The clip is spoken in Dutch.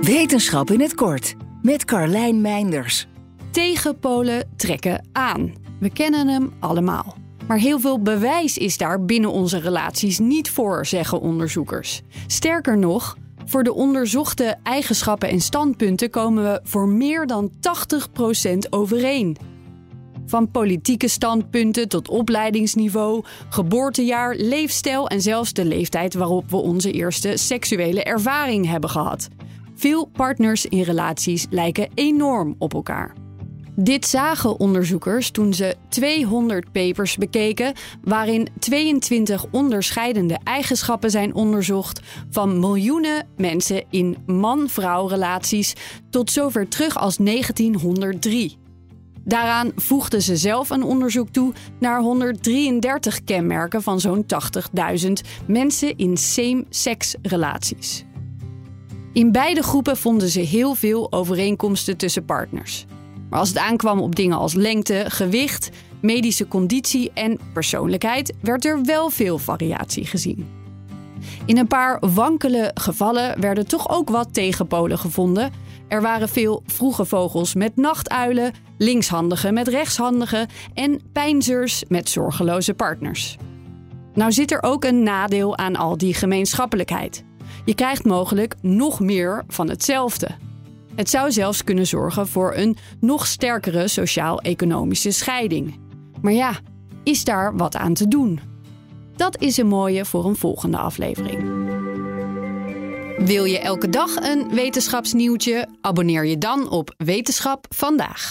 Wetenschap in het kort met Carlijn Meinders. Tegenpolen trekken aan. We kennen hem allemaal. Maar heel veel bewijs is daar binnen onze relaties niet voor, zeggen onderzoekers. Sterker nog, voor de onderzochte eigenschappen en standpunten komen we voor meer dan 80% overeen. Van politieke standpunten tot opleidingsniveau, geboortejaar, leefstijl en zelfs de leeftijd waarop we onze eerste seksuele ervaring hebben gehad. Veel partners in relaties lijken enorm op elkaar. Dit zagen onderzoekers toen ze 200 papers bekeken, waarin 22 onderscheidende eigenschappen zijn onderzocht van miljoenen mensen in man-vrouw relaties tot zover terug als 1903. Daaraan voegden ze zelf een onderzoek toe naar 133 kenmerken van zo'n 80.000 mensen in same-sex relaties. In beide groepen vonden ze heel veel overeenkomsten tussen partners. Maar als het aankwam op dingen als lengte, gewicht, medische conditie en persoonlijkheid, werd er wel veel variatie gezien. In een paar wankele gevallen werden toch ook wat tegenpolen gevonden. Er waren veel vroege vogels met nachtuilen, linkshandigen met rechtshandigen en pijnzers met zorgeloze partners. Nou zit er ook een nadeel aan al die gemeenschappelijkheid. Je krijgt mogelijk nog meer van hetzelfde. Het zou zelfs kunnen zorgen voor een nog sterkere sociaal-economische scheiding. Maar ja, is daar wat aan te doen? Dat is een mooie voor een volgende aflevering. Wil je elke dag een wetenschapsnieuwtje? Abonneer je dan op Wetenschap vandaag.